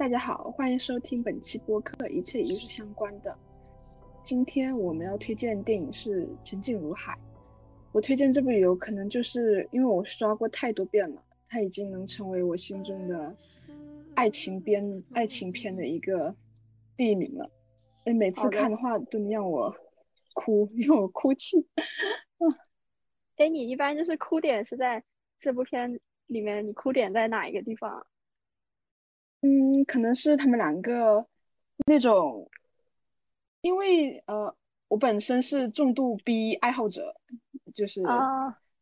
大家好，欢迎收听本期播客，一切艺术相关的。今天我们要推荐的电影是《沉静如海》。我推荐这部理由，可能就是因为我刷过太多遍了，它已经能成为我心中的爱情片、爱情片的一个第一名了。哎，每次看的话都能让我哭，让我哭泣。哎，你一般就是哭点是在这部片里面，你哭点在哪一个地方？嗯，可能是他们两个那种，因为呃，我本身是重度 B 爱好者，就是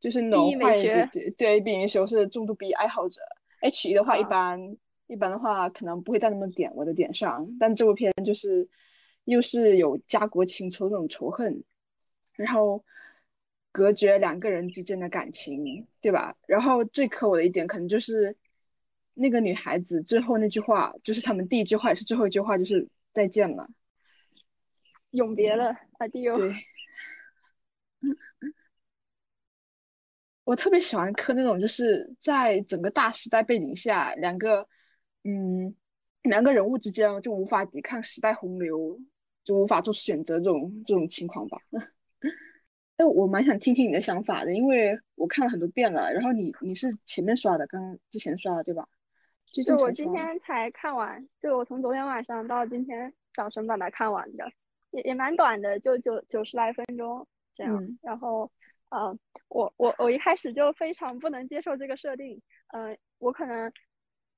就是那种坏对对 B 美学是重度 B 爱好者。H 一的话一般一般的话可能不会在那么点我的点上，但这部片就是又是有家国情仇那种仇恨，然后隔绝两个人之间的感情，对吧？然后最磕我的一点可能就是。那个女孩子最后那句话，就是他们第一句话也是最后一句话，就是再见了，永别了，adieu。对，我特别喜欢磕那种，就是在整个大时代背景下，两个嗯两个人物之间就无法抵抗时代洪流，就无法做出选择这种这种情况吧。哎，我蛮想听听你的想法的，因为我看了很多遍了。然后你你是前面刷的，刚之前刷的对吧？就我今天才看完，就我从昨天晚上到今天早晨把它看完的，也也蛮短的，就九九十来分钟这样。然后，呃，我我我一开始就非常不能接受这个设定，嗯，我可能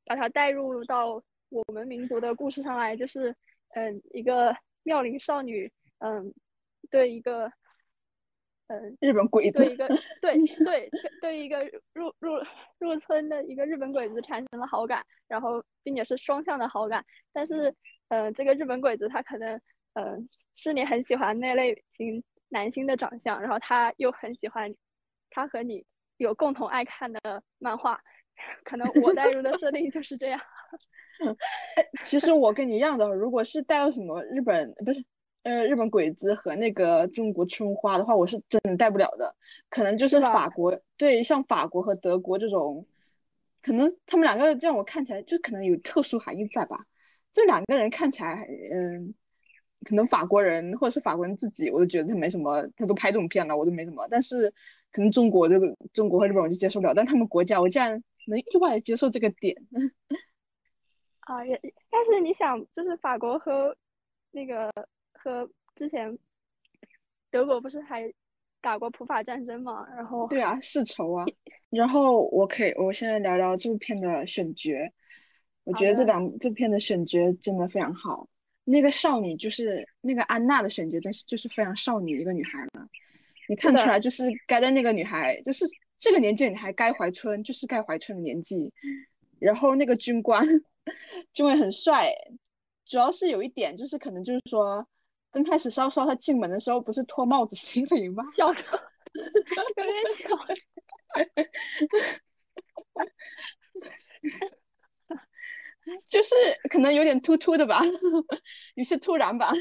把它带入到我们民族的故事上来，就是，嗯，一个妙龄少女，嗯，对一个。嗯，日本鬼子对一个 对对对一个入入入村的一个日本鬼子产生了好感，然后并且是双向的好感。但是，嗯，这个日本鬼子他可能，嗯，是你很喜欢那类型男星的长相，然后他又很喜欢他和你有共同爱看的漫画，可能我带入的设定就是这样。哎，其实我跟你一样的，如果是带入什么日本不是。呃，日本鬼子和那个中国春花的话，我是真的带不了的。可能就是法国，对，像法国和德国这种，可能他们两个让我看起来就可能有特殊含义在吧。这两个人看起来，嗯，可能法国人或者是法国人自己，我都觉得他没什么，他都拍这种片了，我都没什么。但是可能中国这个中国和日本我就接受不了，但他们国家我竟然能意外的接受这个点。啊，也但是你想，就是法国和那个。和之前德国不是还打过普法战争嘛？然后对啊，世仇啊。然后我可以，我现在聊聊这部片的选角。我觉得这两这片的选角真的非常好。那个少女就是那个安娜的选角，真是就是非常少女一个女孩了。你看出来，就是该在那个女孩，就是这个年纪女孩该怀春，就是该怀春的年纪。然后那个军官，军官很帅，主要是有一点就是可能就是说。刚开始稍稍他进门的时候不是脱帽子行礼吗？笑的有点小，就是可能有点突突的吧，于是突然吧。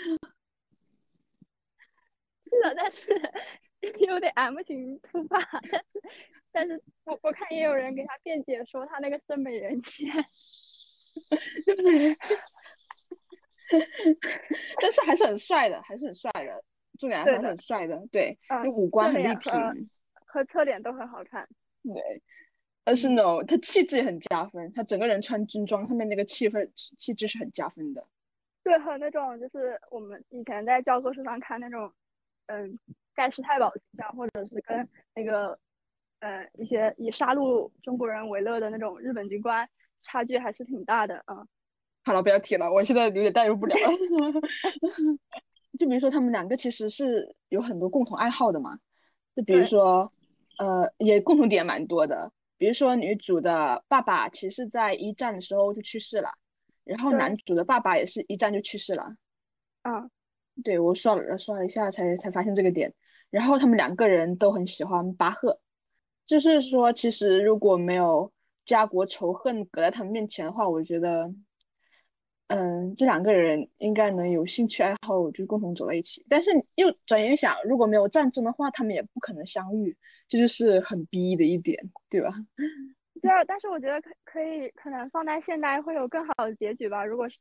是的，但是 有点 M 型突发，但是但是我我看也有人给他辩解说他那个是美人尖，美人尖。但是还是很帅的，还是很帅的，重点还是很帅的，对，那五官很立体，和侧脸都很好看，对，但是那种他气质也很加分，他整个人穿军装上面那个气氛气质是很加分的，对，和那种就是我们以前在教科书上看那种，嗯，盖世太保形象，或者是跟那个，呃，一些以杀戮中国人为乐的那种日本军官，差距还是挺大的，嗯。好了，不要提了，我现在有点代入不了。就比如说，他们两个其实是有很多共同爱好的嘛。就比如说，呃，也共同点蛮多的。比如说，女主的爸爸其实在一战的时候就去世了，然后男主的爸爸也是一战就去世了。啊，对我刷了刷了一下才才发现这个点。然后他们两个人都很喜欢巴赫，就是说，其实如果没有家国仇恨搁在他们面前的话，我觉得。嗯，这两个人应该能有兴趣爱好，就共同走在一起。但是又转眼想，如果没有战争的话，他们也不可能相遇，这就是很逼的一点，对吧？对啊，但是我觉得可可以，可能放在现代会有更好的结局吧。如果是，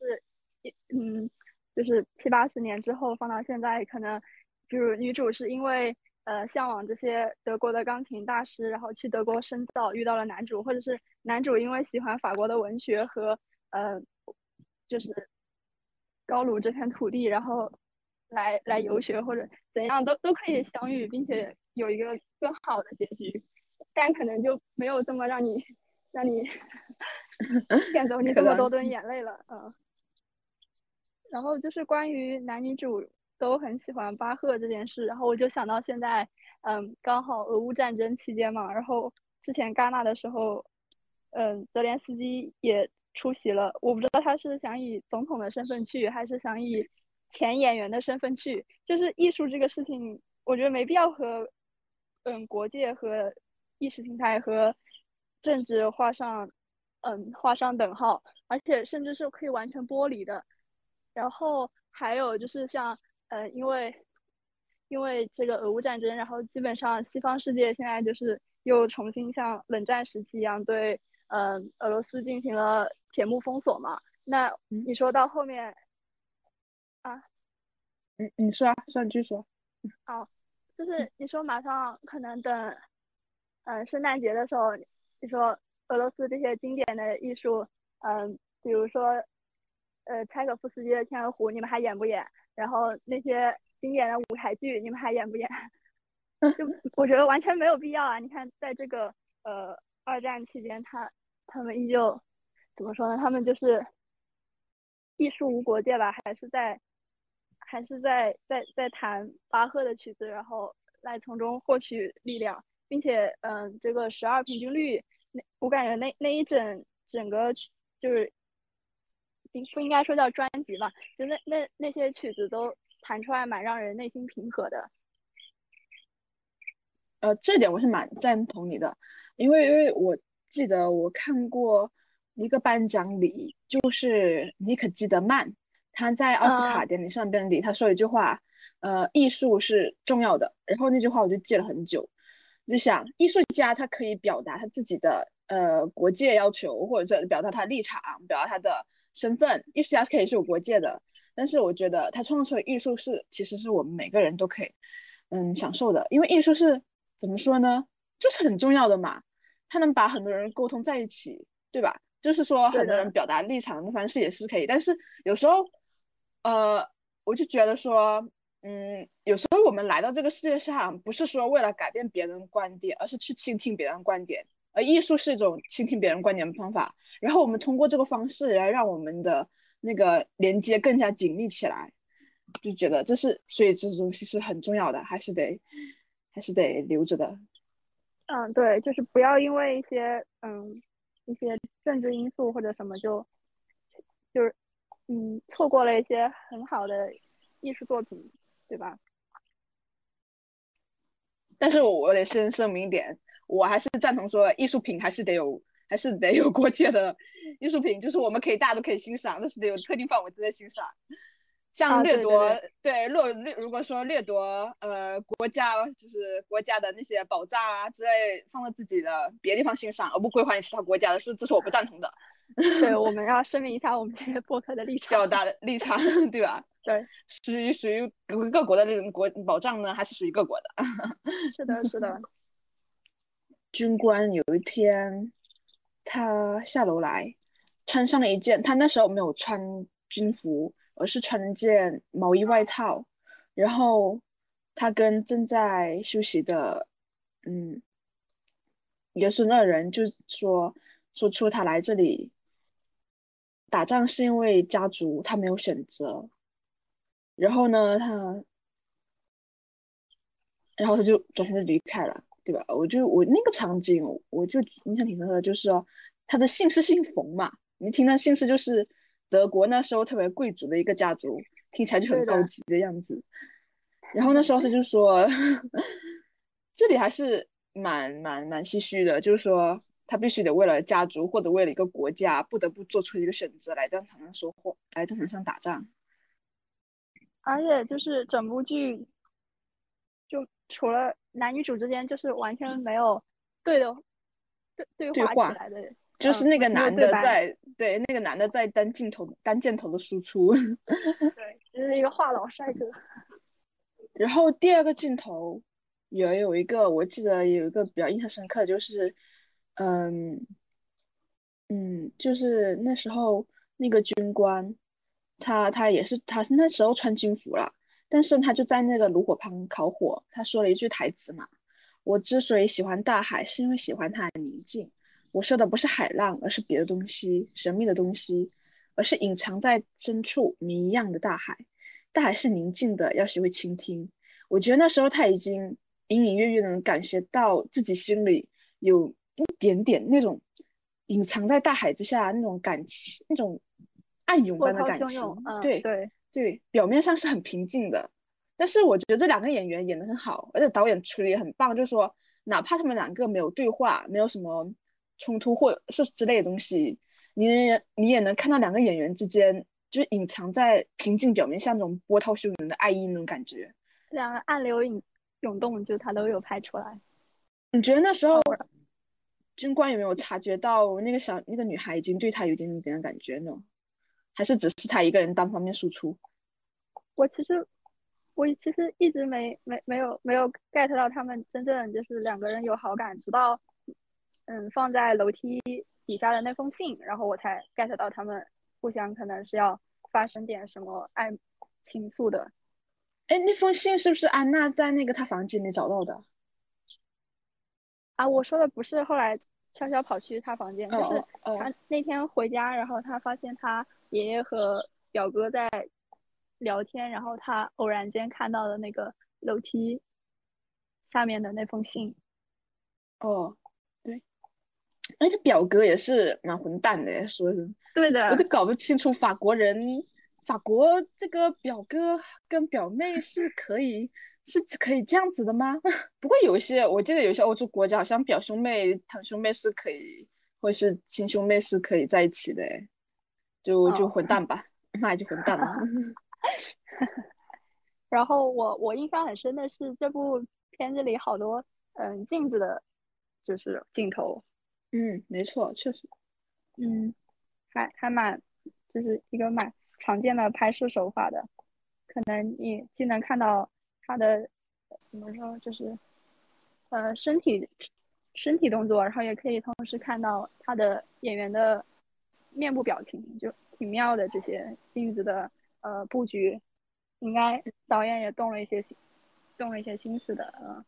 嗯，就是七八十年之后放到现在，可能就是女主是因为呃向往这些德国的钢琴大师，然后去德国深造，遇到了男主，或者是男主因为喜欢法国的文学和呃就是高卢这片土地，然后来来游学或者怎样都都可以相遇，并且有一个更好的结局。但可能就没有这么让你让你 骗走你这么多吨眼泪了，嗯。然后就是关于男女主都很喜欢巴赫这件事，然后我就想到现在，嗯，刚好俄乌战争期间嘛，然后之前戛纳的时候，嗯，泽连斯基也出席了，我不知道他是想以总统的身份去，还是想以前演员的身份去。就是艺术这个事情，我觉得没必要和嗯国界和。意识形态和政治画上，嗯，画上等号，而且甚至是可以完全剥离的。然后还有就是像，呃，因为因为这个俄乌战争，然后基本上西方世界现在就是又重新像冷战时期一样对，嗯，俄罗斯进行了铁幕封锁嘛。那你说到后面，啊，你你说啊，说你继续说。好，就是你说马上可能等。嗯，圣诞节的时候，你说俄罗斯这些经典的艺术，嗯，比如说，呃，柴可夫斯基的《天鹅湖》，你们还演不演？然后那些经典的舞台剧，你们还演不演？就我觉得完全没有必要啊！你看，在这个呃二战期间，他他们依旧怎么说呢？他们就是艺术无国界吧？还是在还是在在在弹巴赫的曲子，然后来从中获取力量。并且，嗯，这个十二平均律，那我感觉那那一整整个曲就是，不不应该说叫专辑吧，就那那那些曲子都弹出来蛮让人内心平和的。呃，这点我是蛮赞同你的，因为因为我记得我看过一个颁奖礼，就是尼可基德曼，他在奥斯卡典礼上边礼他说一句话，呃，艺术是重要的，然后那句话我就记了很久。就想艺术家他可以表达他自己的呃国界要求，或者表达他立场，表达他的身份。艺术家是可以是有国界的，但是我觉得他创作出的艺术是其实是我们每个人都可以嗯享受的，因为艺术是怎么说呢，就是很重要的嘛，它能把很多人沟通在一起，对吧？就是说很多人表达立场的方式也是可以，但是有时候呃我就觉得说。嗯，有时候我们来到这个世界上，不是说为了改变别人观点，而是去倾听别人观点。而艺术是一种倾听别人观点的方法。然后我们通过这个方式来让我们的那个连接更加紧密起来，就觉得这是，所以这东西是很重要的，还是得，还是得留着的。嗯，对，就是不要因为一些嗯一些政治因素或者什么就，就是嗯错过了一些很好的艺术作品。对吧？但是我得先声明一点，我还是赞同说艺术品还是得有，还是得有国界的。艺术品就是我们可以大家都可以欣赏，但是得有特定范围之内欣赏。像掠夺，对掠掠，如果说掠夺呃国家就是国家的那些宝藏啊之类，放到自己的别的地方欣赏，而不归还你其他国家的是，这是我不赞同的。对，我们要声明一下我们这个博客的立场，表达的立场，对吧？对，属于属于各各国的这种国保障呢，还是属于各国的？是的，是的。军官有一天，他下楼来，穿上了一件，他那时候没有穿军服，而是穿了件毛衣外套。然后他跟正在休息的，嗯，爷孙二人就说说出他来这里打仗是因为家族，他没有选择。然后呢，他，然后他就转身就离开了，对吧？我就我那个场景，我就印象挺深刻的，就是说他的姓氏姓冯嘛，你听他姓氏就是德国那时候特别贵族的一个家族，听起来就很高级的样子。然后那时候他就说，这里还是蛮蛮蛮唏嘘的，就是说他必须得为了家族或者为了一个国家，不得不做出一个选择来战场上说话，来战场上打仗。而且就是整部剧，就除了男女主之间就是完全没有对的对对话起来的，就是那个男的在对那个男的在单镜头单箭头的输出，对，就是一个话痨帅哥。然后第二个镜头也有一个，我记得有一个比较印象深刻，就是嗯嗯，就是那时候那个军官，他他也是他是那时候穿军服了，但是他就在那个炉火旁烤火，他说了一句台词嘛。我之所以喜欢大海，是因为喜欢它的宁静。我说的不是海浪，而是别的东西，神秘的东西，而是隐藏在深处谜一样的大海。大海是宁静的，要学会倾听。我觉得那时候他已经隐隐约约能感觉到自己心里有一点点那种隐藏在大海之下那种感情，那种暗涌般的感情。对对对，表面上是很平静的。但是我觉得这两个演员演得很好，而且导演处理也很棒。就是说，哪怕他们两个没有对话，没有什么冲突或是之类的东西，你你也能看到两个演员之间就是隐藏在平静表面下那种波涛汹涌的爱意那种感觉。两个暗流涌涌动，就他都有拍出来。你觉得那时候军官有没有察觉到那个小那个女孩已经对他有点点的感觉呢？还是只是他一个人单方面输出？我其实。我其实一直没没没有没有 get 到他们真正就是两个人有好感，直到嗯放在楼梯底下的那封信，然后我才 get 到他们互相可能是要发生点什么爱倾诉的。哎，那封信是不是安娜在那个她房间里找到的？啊，我说的不是后来悄悄跑去她房间，就是她那天回家，然后她发现她爷爷和表哥在。聊天，然后她偶然间看到的那个楼梯下面的那封信。哦，对，而且表哥也是蛮混蛋的，说是。对的。我就搞不清楚法国人，法国这个表哥跟表妹是可以是可以这样子的吗？不过有一些，我记得有些欧洲国家好像表兄妹、堂兄妹是可以，或是亲兄妹是可以在一起的，就就混蛋吧，那就混蛋了。然后我我印象很深的是这部片子里好多嗯镜子的，就是镜头，嗯，没错，确实，嗯，还还蛮就是一个蛮常见的拍摄手法的，可能你既能看到他的怎么说就是呃身体身体动作，然后也可以同时看到他的演员的面部表情，就挺妙的这些镜子的。呃，布局。应该导演也动了一些心，动了一些心思的，嗯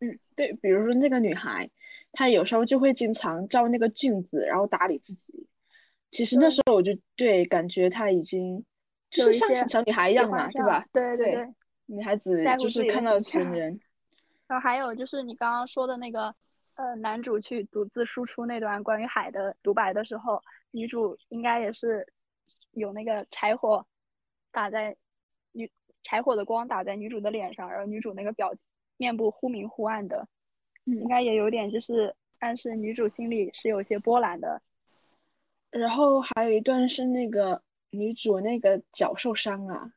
嗯，对，比如说那个女孩，她有时候就会经常照那个镜子，然后打理自己。其实那时候我就对感觉她已经就是像小女孩一样嘛，对吧？对对对，女孩子就是看到情人。然后还有就是你刚刚说的那个，呃，男主去独自输出那段关于海的独白的时候，女主应该也是有那个柴火。打在女柴火的光打在女主的脸上，然后女主那个表面部忽明忽暗的，应该也有点就是暗示女主心里是有些波澜的。然后还有一段是那个女主那个脚受伤了，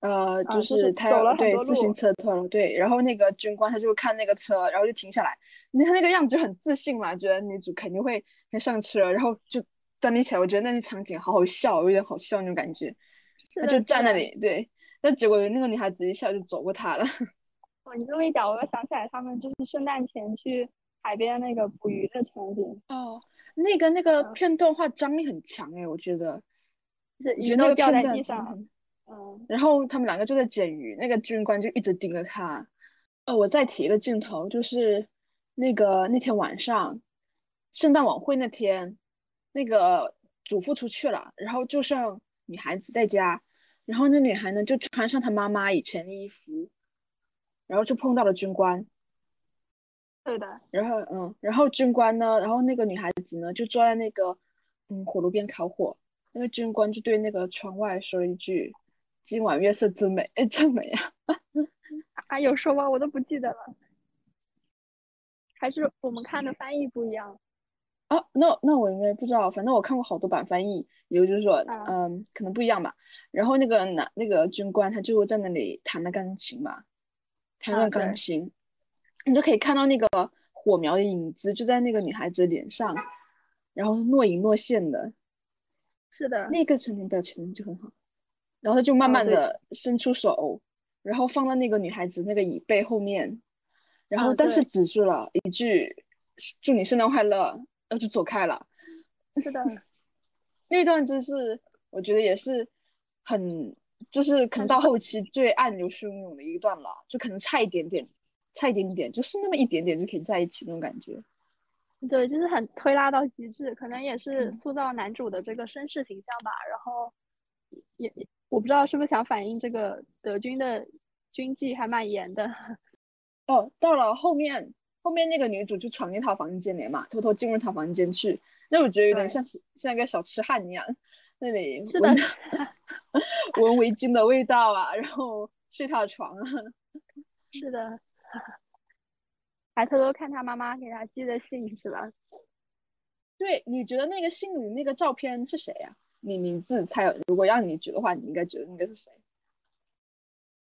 呃，就是她对自行车脱了，对，然后那个军官他就看那个车，然后就停下来，你看那个样子就很自信嘛，觉得女主肯定会上车，然后就端立起来，我觉得那个场景好好笑，有点好笑那种感觉。他就站那里，对，那结果那个女孩子一下就走过他了。哦，你这么一讲，我又想起来他们就是圣诞前去海边那个捕鱼的场景。哦，那个那个片段话张力很强哎，我觉得。是鱼都掉在地上。嗯。然后他们两个就在捡鱼，那个军官就一直盯着他。哦，我再提一个镜头，就是那个那天晚上，圣诞晚会那天，那个祖父出去了，然后就剩。女孩子在家，然后那女孩呢就穿上她妈妈以前的衣服，然后就碰到了军官。对的。然后嗯，然后军官呢，然后那个女孩子呢就坐在那个嗯火炉边烤火，那个军官就对那个窗外说了一句：“今晚月色真美，哎，真美啊！”啊，有说吗？我都不记得了。还是我们看的翻译不一样。啊，那那我应该不知道，反正我看过好多版翻译，也就是说，嗯，可能不一样吧。然后那个男那个军官他就在那里弹了钢琴嘛，弹了钢琴，你就可以看到那个火火苗的影子就在那个女孩子脸上，然后若隐若现的。是的，那个成年表情就很好。然后他就慢慢的伸出手，然后放到那个女孩子那个椅背后面，然后但是只说了一句“祝你圣诞快乐”，然后就走开了。是的，那段真是我觉得也是很，就是可能到后期最暗流汹涌的一段了，就可能差一点点，差一点点，就是那么一点点就可以在一起那种感觉。对，就是很推拉到极致，可能也是塑造男主的这个绅士形象吧。然后也我不知道是不是想反映这个德军的军纪还蛮严的。哦，到了后面，后面那个女主就闯进他房间里嘛，偷偷进入他房间去。那我觉得有点像是像一个小痴汉一样，那里闻 闻围巾的味道啊，然后睡他的床啊。是的。还偷偷看他妈妈给他寄的信是吧？对，你觉得那个信里那个照片是谁呀？你你自己猜，如果让你觉得话，你应该觉得应该是谁？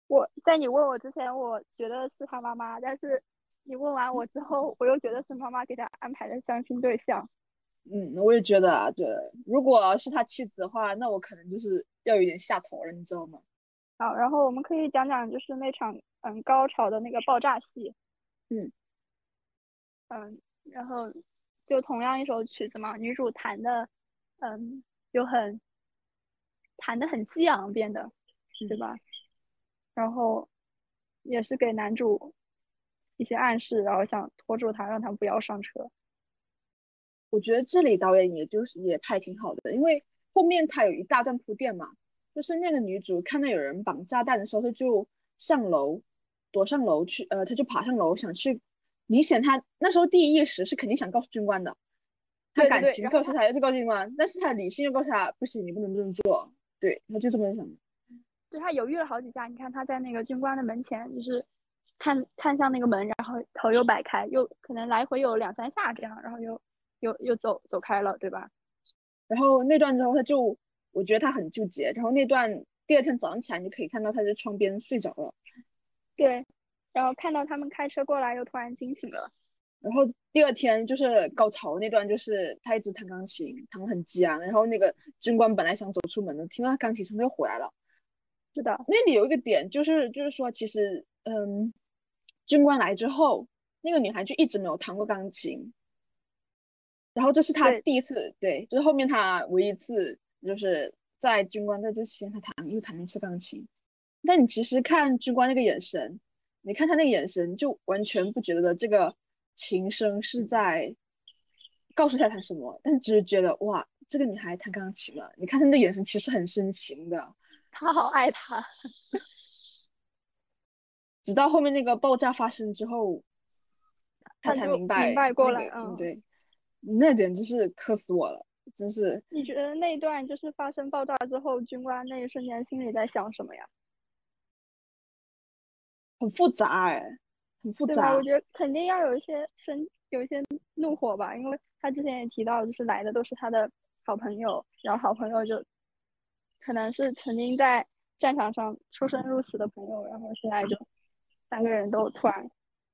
我在你问我之前，我觉得是他妈妈，但是你问完我之后，我又觉得是妈妈给他安排的相亲对象。嗯，我也觉得啊，对，如果是他妻子的话，那我可能就是要有点下头了，你知道吗？好，然后我们可以讲讲就是那场嗯高潮的那个爆炸戏。嗯。嗯，然后就同样一首曲子嘛，女主弹的，嗯，就很弹的很激昂，变得，对吧？然后也是给男主一些暗示，然后想拖住他，让他不要上车。我觉得这里导演也就是也拍挺好的，因为后面他有一大段铺垫嘛，就是那个女主看到有人绑炸弹的时候，她就上楼，躲上楼去，呃，她就爬上楼想去。明显她那时候第一意识是肯定想告诉军官的，她感情告诉他要去告诉军官，但是她理性又告诉他不行，你不能这么做。对，她就这么想。对她犹豫了好几下，你看她在那个军官的门前，就是看看向那个门，然后头又摆开，又可能来回有两三下这样，然后又又又走走开了，对吧？然后那段之后，他就我觉得他很纠结。然后那段第二天早上起来，你可以看到他在窗边睡着了。对。然后看到他们开车过来，又突然惊醒了。然后第二天就是高潮那段，就是他一直弹钢琴，弹得很激昂。然后那个军官本来想走出门的，听到他钢琴声，他又回来了。是的，那里有一个点，就是就是说，其实嗯，军官来之后，那个女孩就一直没有弹过钢琴。然后这是他第一次，对，就是后面他唯一一次，就是在军官在这期间，他弹又弹了一次钢琴。但你其实看军官那个眼神。你看他那个眼神，就完全不觉得这个琴声是在告诉他弹什么，但只是觉得哇，这个女孩弹钢琴了。你看他的眼神，其实很深情的，他好爱她。直到后面那个爆炸发生之后，他才明白明白过来。嗯，对，那简直是磕死我了，真是。你觉得那段就是发生爆炸之后，军官那一瞬间心里在想什么呀？很复杂哎，很复杂。我觉得肯定要有一些生，有一些怒火吧，因为他之前也提到，就是来的都是他的好朋友，然后好朋友就可能是曾经在战场上出生入死的朋友，然后现在就三个人都突然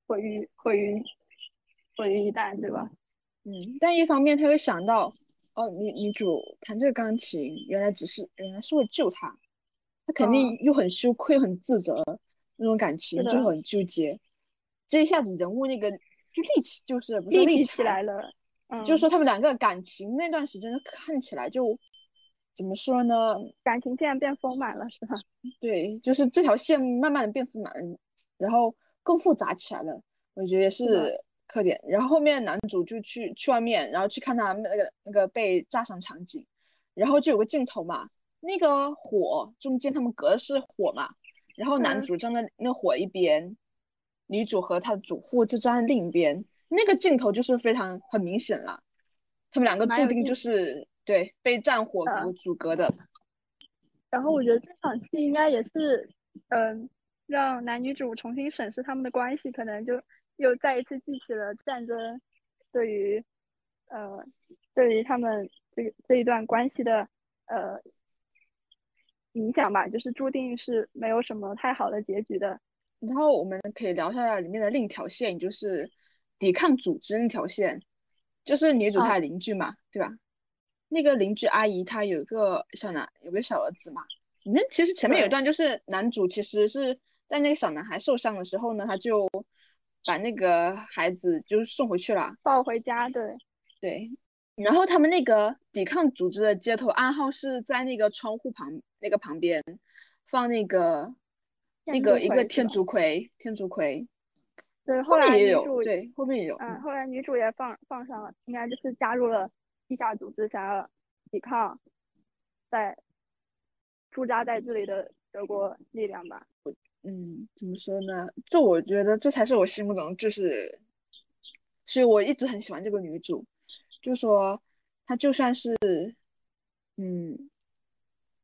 毁于毁于毁于一旦，对吧？嗯，但一方面他会想到，哦，女女主弹这个钢琴，原来只是原来是为救他，他肯定又很羞愧，很自责。那种感情就很纠结，这一下子人物那个就立起，就是不是立起来了。嗯，就是说他们两个感情那段时间看起来就怎么说呢？感情线变丰满了，是吧？对，就是这条线慢慢的变丰满，然后更复杂起来了。我觉得也是特点。然后后面男主就去去外面，然后去看他那个那个被炸伤场景，然后就有个镜头嘛，那个火中间他们隔的是火嘛。然后男主站在那火一边，女主和她的祖父就站在另一边，那个镜头就是非常很明显了，他们两个注定就是对被战火隔阻隔的。然后我觉得这场戏应该也是，嗯，让男女主重新审视他们的关系，可能就又再一次记起了战争对于，呃，对于他们这这一段关系的，呃。影响吧，就是注定是没有什么太好的结局的。然后我们可以聊一下里面的另一条线，就是抵抗组织那条线，就是女主她的邻居嘛，对吧？那个邻居阿姨她有一个小男，有个小儿子嘛。你们其实前面有一段，就是男主其实是在那个小男孩受伤的时候呢，他就把那个孩子就送回去了，抱回家。对对。然后他们那个抵抗组织的接头暗号是在那个窗户旁那个旁边放那个那个一个天竺葵，天竺葵。对，后来也有，对，后面也有。嗯，后来女主也放放上了，应该就是加入了地下组织，想要抵抗在驻扎在这里的德国力量吧。嗯，怎么说呢？这我觉得这才是我心目中就是，所以我一直很喜欢这个女主，就说她就算是，嗯，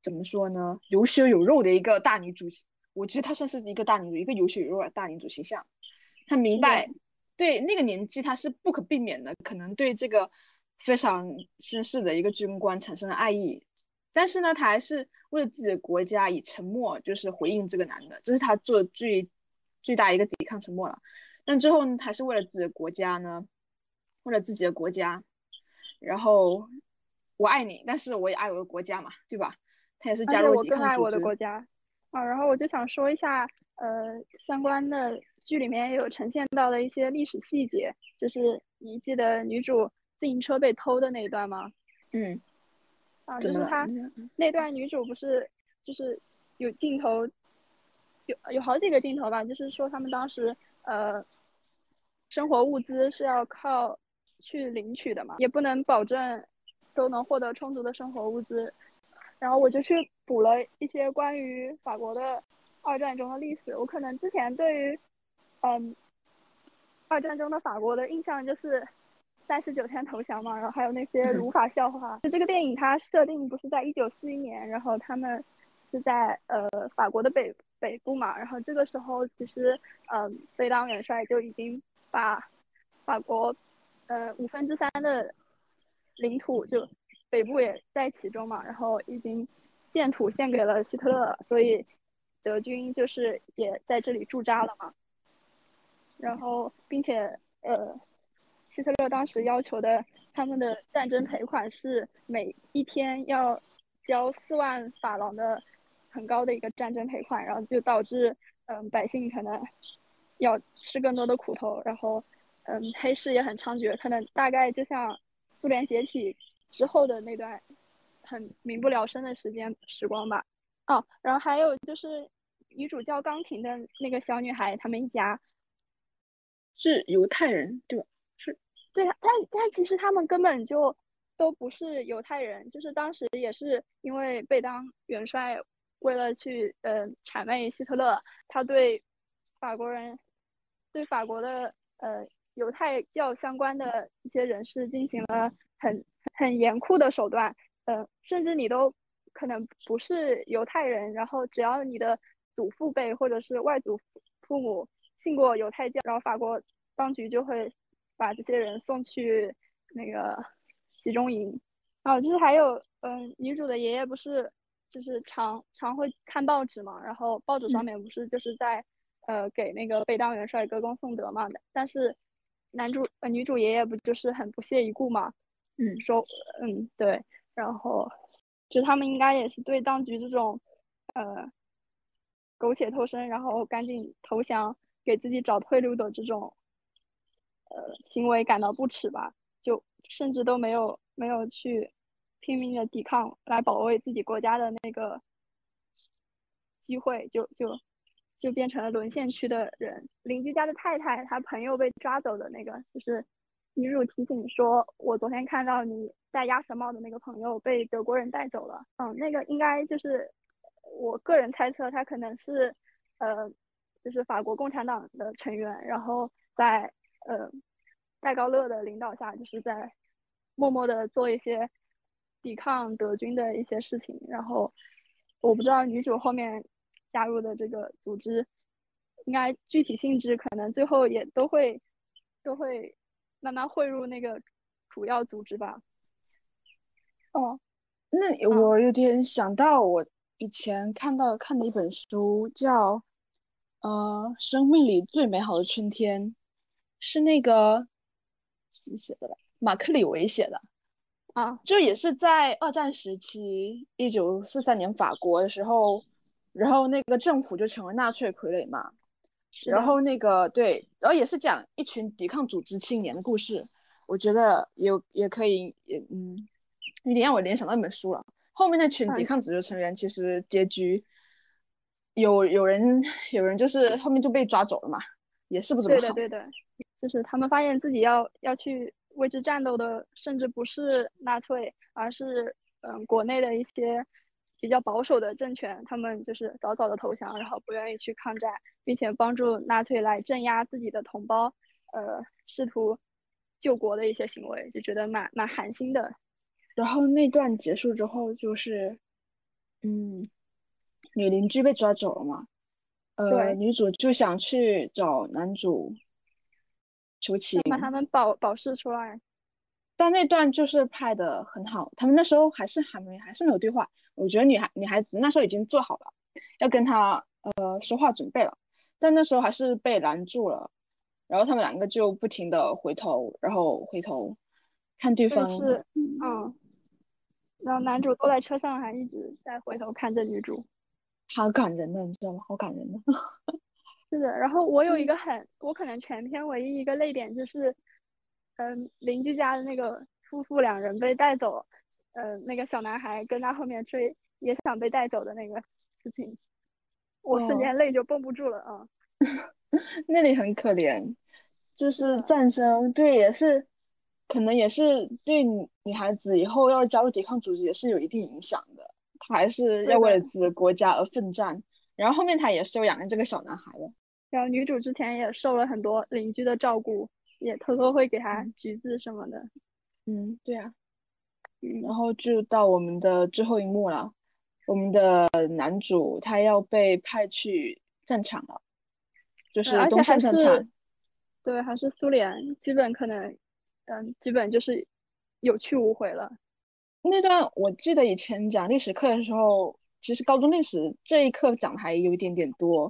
怎么说呢？有血有肉的一个大女主，我觉得她算是一个大女主，一个有血有肉的大女主形象。她明白，对那个年纪她是不可避免的，可能对这个非常绅士的一个军官产生了爱意，但是呢，他还是为了自己的国家以沉默就是回应这个男的，这是他做最最大一个抵抗，沉默了。但最后呢，他是为了自己的国家呢，为了自己的国家，然后我爱你，但是我也爱我的国家嘛，对吧？他也是加入抵抗组织。我更爱我的国家啊！然后我就想说一下，呃，相关的。剧里面也有呈现到的一些历史细节，就是你记得女主自行车被偷的那一段吗？嗯，啊，就是他？那段女主不是就是有镜头，有有好几个镜头吧，就是说他们当时呃生活物资是要靠去领取的嘛，也不能保证都能获得充足的生活物资，然后我就去补了一些关于法国的二战中的历史，我可能之前对于嗯，二战中的法国的印象就是三十九天投降嘛，然后还有那些如法笑话。就这个电影它设定不是在一九四一年，然后他们是在呃法国的北北部嘛，然后这个时候其实嗯贝当元帅就已经把法国呃五分之三的领土就北部也在其中嘛，然后已经献土献给了希特勒，所以德军就是也在这里驻扎了嘛。然后，并且，呃，希特勒当时要求的他们的战争赔款是每一天要交四万法郎的很高的一个战争赔款，然后就导致，嗯，百姓可能要吃更多的苦头，然后，嗯，黑市也很猖獗，可能大概就像苏联解体之后的那段很民不聊生的时间时光吧。哦，然后还有就是女主教钢琴的那个小女孩，他们一家。是犹太人，对吧？对，他，但但其实他们根本就都不是犹太人，就是当时也是因为贝当元帅为了去呃谄媚希特勒，他对法国人，对法国的呃犹太教相关的一些人士进行了很很严酷的手段，呃，甚至你都可能不是犹太人，然后只要你的祖父辈或者是外祖父母。信过犹太教，然后法国当局就会把这些人送去那个集中营。啊就是还有，嗯，女主的爷爷不是就是常常会看报纸嘛，然后报纸上面不是就是在呃给那个被当元帅歌功颂德嘛的。但是男主呃女主爷爷不就是很不屑一顾嘛，嗯，说嗯对，然后就他们应该也是对当局这种呃苟且偷生，然后赶紧投降。给自己找退路的这种，呃，行为感到不耻吧？就甚至都没有没有去拼命的抵抗来保卫自己国家的那个机会，就就就变成了沦陷区的人。邻居家的太太，她朋友被抓走的那个，就是女主提醒说：“我昨天看到你戴鸭舌帽的那个朋友被德国人带走了。”嗯，那个应该就是我个人猜测，他可能是呃。就是法国共产党的成员，然后在呃戴高乐的领导下，就是在默默的做一些抵抗德军的一些事情。然后我不知道女主后面加入的这个组织，应该具体性质可能最后也都会都会慢慢汇入那个主要组织吧。哦，那我有点想到我以前看到看的一本书叫。呃，生命里最美好的春天，是那个谁写的了？马克·李维写的啊，就也是在二战时期，一九四三年法国的时候，然后那个政府就成为纳粹傀儡嘛，然后那个对，然后也是讲一群抵抗组织青年的故事，我觉得有也可以，也嗯，有点让我联想到那本书了。后面那群抵抗组织成员其实结局有有人有人就是后面就被抓走了嘛，也是不怎么好。对的，对的，就是他们发现自己要要去。为之战斗的甚至不是纳粹，而是嗯国内的一些比较保守的政权，他们就是早早的投降，然后不愿意去抗战，并且帮助纳粹来镇压自己的同胞，呃，试图救国的一些行为，就觉得蛮蛮寒心的。然后那段结束之后，就是嗯，女邻居被抓走了嘛，呃，女主就想去找男主。求情，把他们保保释出来，但那段就是拍的很好。他们那时候还是还没还是没有对话。我觉得女孩女孩子那时候已经做好了要跟他呃说话准备了，但那时候还是被拦住了。然后他们两个就不停的回头，然后回头看对方。是嗯，然后男主坐在车上还一直在回头看着女主，好感人的，你知道吗？好感人的。是的，然后我有一个很，我可能全篇唯一一个泪点就是，嗯，邻居家的那个夫妇两人被带走，嗯，那个小男孩跟他后面追，也想被带走的那个事情，我瞬间泪就绷不住了啊。那里很可怜，就是战争，对，也是，可能也是对女孩子以后要加入抵抗组织也是有一定影响的，她还是要为了自己的国家而奋战。然后后面他也是有养了这个小男孩的。然后女主之前也受了很多邻居的照顾，也偷偷会给她橘子什么的。嗯，对啊。然后就到我们的最后一幕了，我们的男主他要被派去战场了，就是东线战场。对，还是苏联，基本可能，嗯，基本就是有去无回了。那段我记得以前讲历史课的时候。其实高中历史这一课讲的还有一点点多，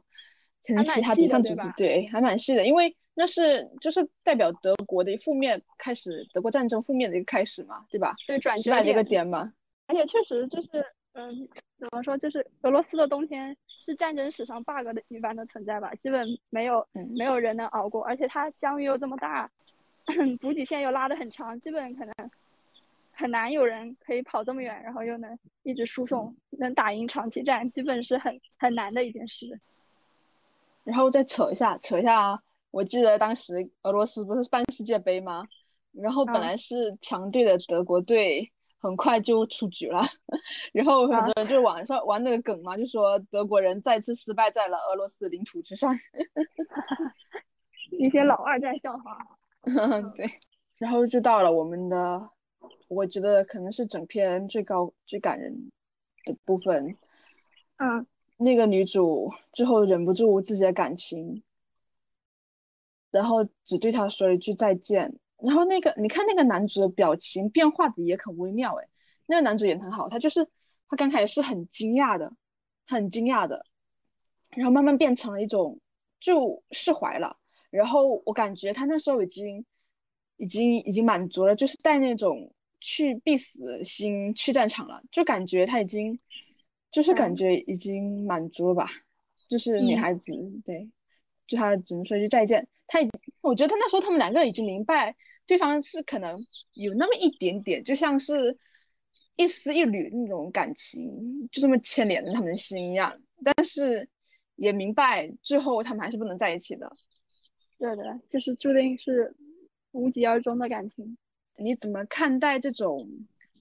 可能其他抵抗组织对还蛮细的，因为那是就是代表德国的负面开始，德国战争负面的一个开始嘛，对吧？对，转折的一个点嘛。而且确实就是，嗯，怎么说，就是俄罗斯的冬天是战争史上 bug 的一般的存在吧，基本没有没有人能熬过，而且它疆域又这么大，补给线又拉得很长，基本可能。很难有人可以跑这么远，然后又能一直输送，能打赢长期战，基本是很很难的一件事。然后再扯一下，扯一下，我记得当时俄罗斯不是办世界杯吗？然后本来是强队的德国队很快就出局了，然后很多人就网上玩那个梗嘛，就说德国人再次失败在了俄罗斯领土之上，一些老二在笑话。对，然后就到了我们的。我觉得可能是整篇最高最感人的部分，嗯，那个女主最后忍不住自己的感情，然后只对他说了一句再见。然后那个你看那个男主的表情变化的也很微妙，哎，那个男主演的很好，他就是他刚开始是很惊讶的，很惊讶的，然后慢慢变成了一种就释怀了。然后我感觉他那时候已经已经已经满足了，就是带那种。去必死心去战场了，就感觉他已经，就是感觉已经满足了吧。就是女孩子，对，就他只能说一句再见。他已经，我觉得他那时候他们两个已经明白对方是可能有那么一点点，就像是一丝一缕那种感情，就这么牵连着他们的心一样。但是也明白最后他们还是不能在一起的。对的，就是注定是无疾而终的感情。你怎么看待这种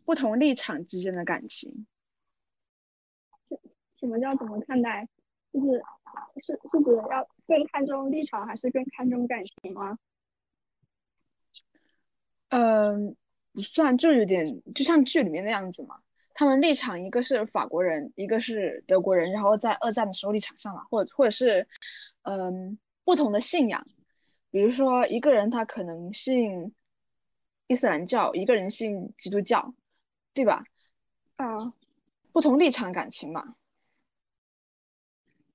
不同立场之间的感情？什么叫怎么看待？就是是是指要更看重立场，还是更看重感情吗？嗯，不算，就有点就像剧里面那样子嘛。他们立场一个是法国人，一个是德国人，然后在二战的时候立场上了，或者或者是嗯不同的信仰，比如说一个人他可能信。伊斯兰教一个人信基督教，对吧？啊，不同立场感情嘛。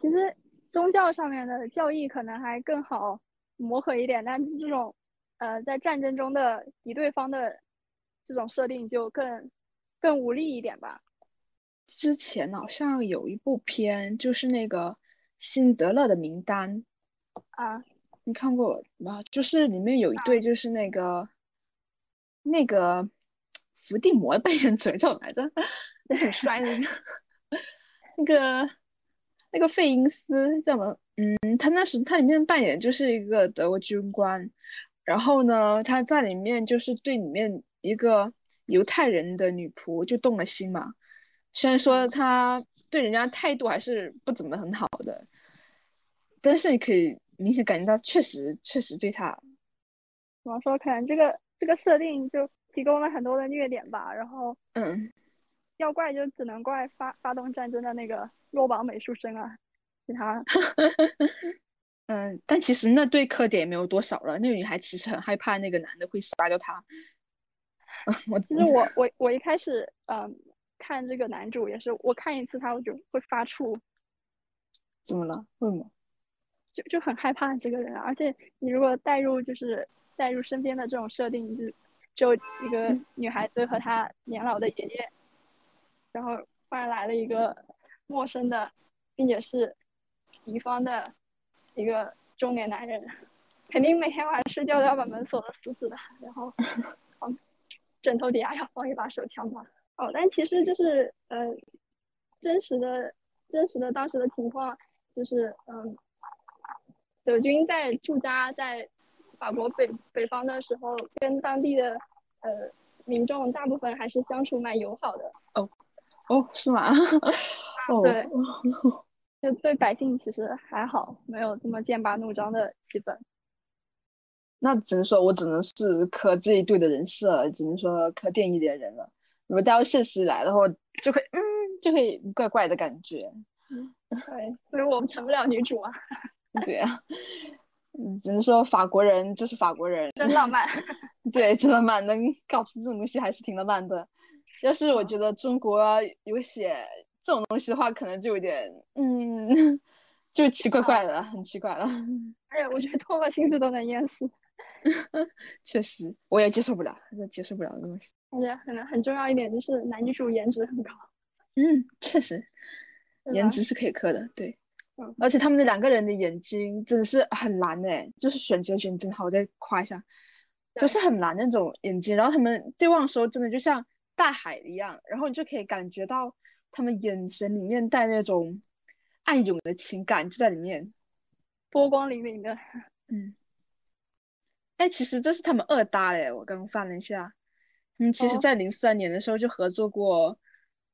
其实宗教上面的教义可能还更好磨合一点，但是这种呃在战争中的敌对方的这种设定就更更无力一点吧。之前好像有一部片，就是那个《辛德勒的名单》啊，你看过吗？就是里面有一对，就是那个那个伏地魔扮演者叫什么来着？很帅的那个那个那个费因斯叫什么？嗯，他那时他里面扮演就是一个德国军官，然后呢，他在里面就是对里面一个犹太人的女仆就动了心嘛。虽然说他对人家态度还是不怎么很好的，但是你可以明显感觉到，确实确实对他，怎么说？可能这个这个设定就提供了很多的虐点吧。然后，嗯，要怪就只能怪发发动战争的那个落榜美术生啊，其他，嗯，但其实那对课点也没有多少了。那个女孩其实很害怕那个男的会杀掉她。我其实我我我一开始嗯。看这个男主也是，我看一次他我就会发怵。怎么了？为什么？就就很害怕这个人，而且你如果带入就是带入身边的这种设定，就就一个女孩子和她年老的爷爷，然后突然来了一个陌生的，并且是敌方的一个中年男人，肯定每天晚上睡觉都要把门锁得死死的，然后 枕头底下要放一把手枪吧。哦，但其实就是呃，真实的、真实的当时的情况就是，嗯，德军在驻扎在法国北北方的时候，跟当地的呃民众大部分还是相处蛮友好的。哦，哦，是吗？哦，对，就对百姓其实还好，没有这么剑拔弩张的气氛。那只能说我只能是磕这一队的人设，只能说磕电影里的人了。如果带到现实来的话，就会嗯，就会怪怪的感觉。对，所以我们成不了女主啊。对啊，嗯，只能说法国人就是法国人，真浪漫。对，真浪漫，能搞出这种东西还是挺浪漫的。要是我觉得中国有写这种东西的话，可能就有点嗯，就奇怪怪的，很奇怪了。哎呀，我觉得唾沫星子都能淹死。确实，我也接受不了，接受不了的东西。而且可能很重要一点就是男女主颜值很高。嗯，确实，颜值是可以磕的。对，而且他们那两个人的眼睛真的是很蓝诶，就是选角选真好，我再夸一下，都是很蓝那种眼睛。然后他们对望的时候，真的就像大海一样，然后你就可以感觉到他们眼神里面带那种暗涌的情感就在里面，波光粼粼的。嗯。哎，其实这是他们二搭嘞，我刚刚翻了一下，嗯，其实在零三年的时候就合作过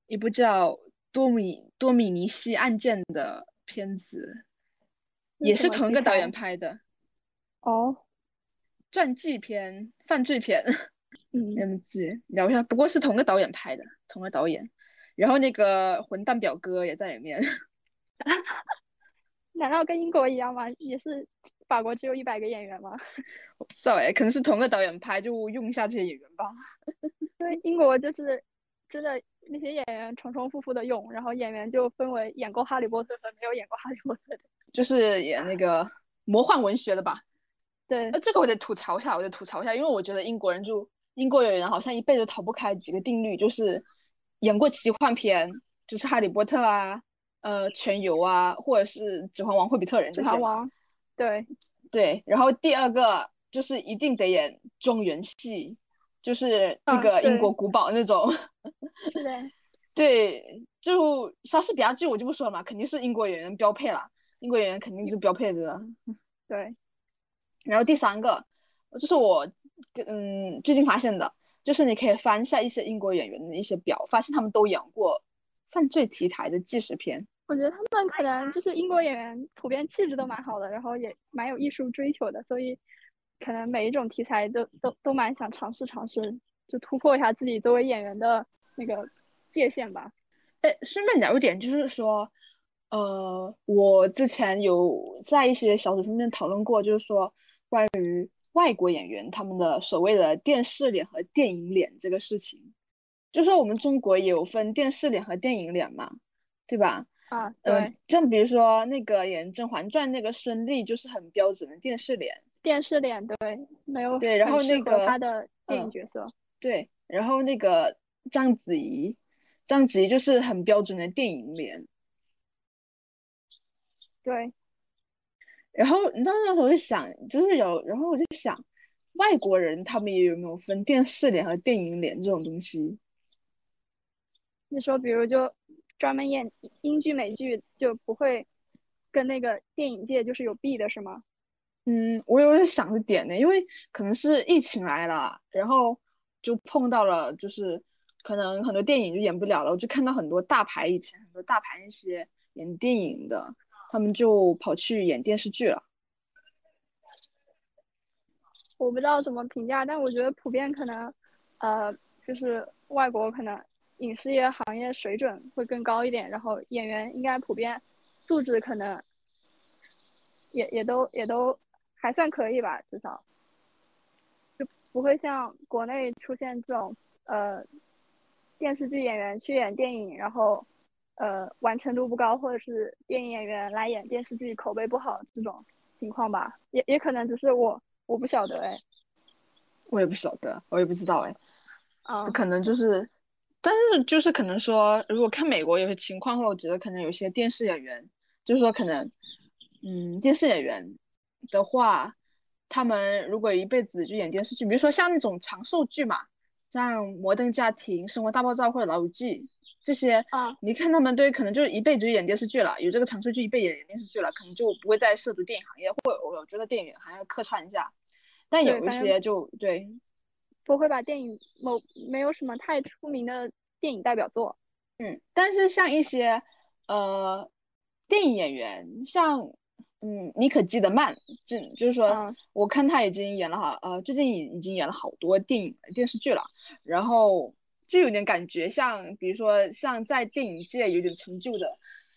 一部叫《多米多米尼西案件》的片子，也是同一个导演拍的。哦，传记片、犯罪片，嗯，那么剧聊一下，不过是同个导演拍的，同个导演，然后那个混蛋表哥也在里面。难道跟英国一样吗？也是法国只有一百个演员吗？我不知道哎，可能是同个导演拍，就用一下这些演员吧。因为，英国就是真的那些演员重重复复的用，然后演员就分为演过《哈利波特》和没有演过《哈利波特》的。就是演那个魔幻文学的吧？对。那这个我得吐槽一下，我得吐槽一下，因为我觉得英国人就英国演员好像一辈子逃不开几个定律，就是演过奇幻片，就是《哈利波特》啊。呃，全游啊，或者是《指环王》《霍比特人》这些。指环王，对对。然后第二个就是一定得演中原戏，就是那个英国古堡那种。是的。对，就莎士比亚剧我就不说了嘛，肯定是英国演员标配了，英国演员肯定就标配的。对。然后第三个，这是我嗯最近发现的，就是你可以翻一下一些英国演员的一些表，发现他们都演过。犯罪题材的纪实片，我觉得他们可能就是英国演员，普遍气质都蛮好的，然后也蛮有艺术追求的，所以可能每一种题材都都都蛮想尝试尝试，就突破一下自己作为演员的那个界限吧。哎，顺便聊一点，就是说，呃，我之前有在一些小组上面讨论过，就是说关于外国演员他们的所谓的电视脸和电影脸这个事情。就说我们中国也有分电视脸和电影脸嘛，对吧？啊，对。像比如说那个演《甄嬛传》那个孙俪就是很标准的电视脸，电视脸，对，没有对，然后那个他的电影角色，对，然后那个章子怡，章子怡就是很标准的电影脸，对。然后你知道那时候我就想，就是有，然后我就想，外国人他们也有没有分电视脸和电影脸这种东西？你说，比如就专门演英剧、美剧，就不会跟那个电影界就是有弊的是吗？嗯，我有点想着点呢，因为可能是疫情来了，然后就碰到了，就是可能很多电影就演不了了，我就看到很多大牌以前很多大牌那些演电影的，他们就跑去演电视剧了。我不知道怎么评价，但我觉得普遍可能，呃，就是外国可能影视业行业水准会更高一点，然后演员应该普遍素质可能也也都也都。还算可以吧，至少就不会像国内出现这种呃电视剧演员去演电影，然后呃完成度不高，或者是电影演员来演电视剧口碑不好这种情况吧。也也可能只是我我不晓得哎，我也不晓得，我也不知道哎，啊，可能就是，但是就是可能说，如果看美国有些情况的话，我觉得可能有些电视演员，就是说可能嗯电视演员。的话，他们如果一辈子就演电视剧，比如说像那种长寿剧嘛，像《摩登家庭》《生活大爆炸》或者《老友记》这些啊，你看他们对可能就一辈子就演电视剧了，有这个长寿剧一辈子演电视剧了，可能就不会再涉足电影行业，或者我觉得电影行业客串一下。但有一些就对，不会把电影某没有什么太出名的电影代表作。嗯，但是像一些呃电影演员，像。嗯，你可记得曼，这就是说，我看他已经演了哈，呃，最近已已经演了好多电影电视剧了，然后就有点感觉像，比如说像在电影界有点成就的，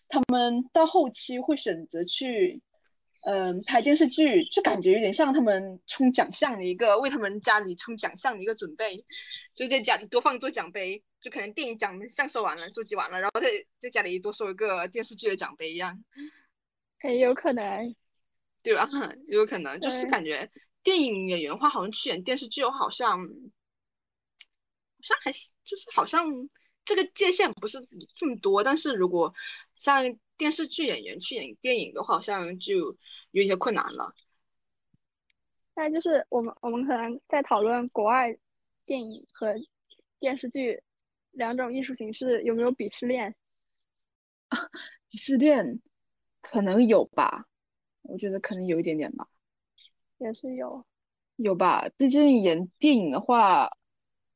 他们到后期会选择去，嗯，拍电视剧，就感觉有点像他们冲奖项的一个，为他们家里冲奖项的一个准备，就在家里多放一座奖杯，就可能电影奖项收完了，收集完了，然后在在家里多收一个电视剧的奖杯一样。很有可能，对吧？有可能，就是感觉电影演员的话，好像去演电视剧，好像好像还就是好像这个界限不是这么多。但是如果像电视剧演员去演电影的话，好像就有一些困难了。那就是我们我们可能在讨论国外电影和电视剧两种艺术形式有没有鄙视链？鄙视链。可能有吧，我觉得可能有一点点吧，也是有，有吧。毕竟演电影的话，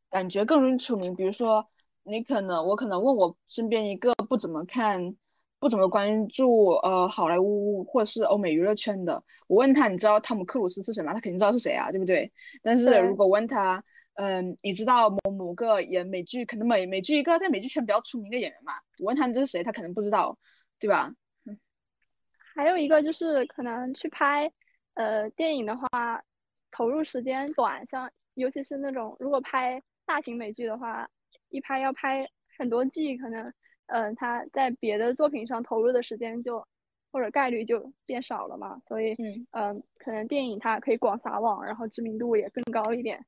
感觉更容易出名。比如说，你可能我可能问我身边一个不怎么看、不怎么关注呃好莱坞或者是欧美娱乐圈的，我问他，你知道汤姆克鲁斯是谁吗？他肯定知道是谁啊，对不对？但是如果问他，嗯，你知道某某个演美剧，可能美美剧一个在美剧圈比较出名的演员嘛？我问他这是谁，他可能不知道，对吧？还有一个就是可能去拍，呃，电影的话，投入时间短，像尤其是那种如果拍大型美剧的话，一拍要拍很多季，可能，嗯，他在别的作品上投入的时间就或者概率就变少了嘛，所以，嗯，可能电影它可以广撒网，然后知名度也更高一点，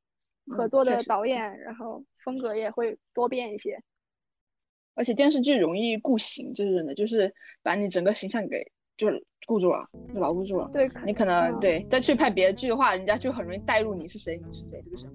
合作的导演，然后风格也会多变一些，而且电视剧容易固形，就是真的，就是把你整个形象给。就是固住了，就牢固住了。对，你可能对再去拍别的剧的话，人家就很容易带入你是谁，你是谁这个事。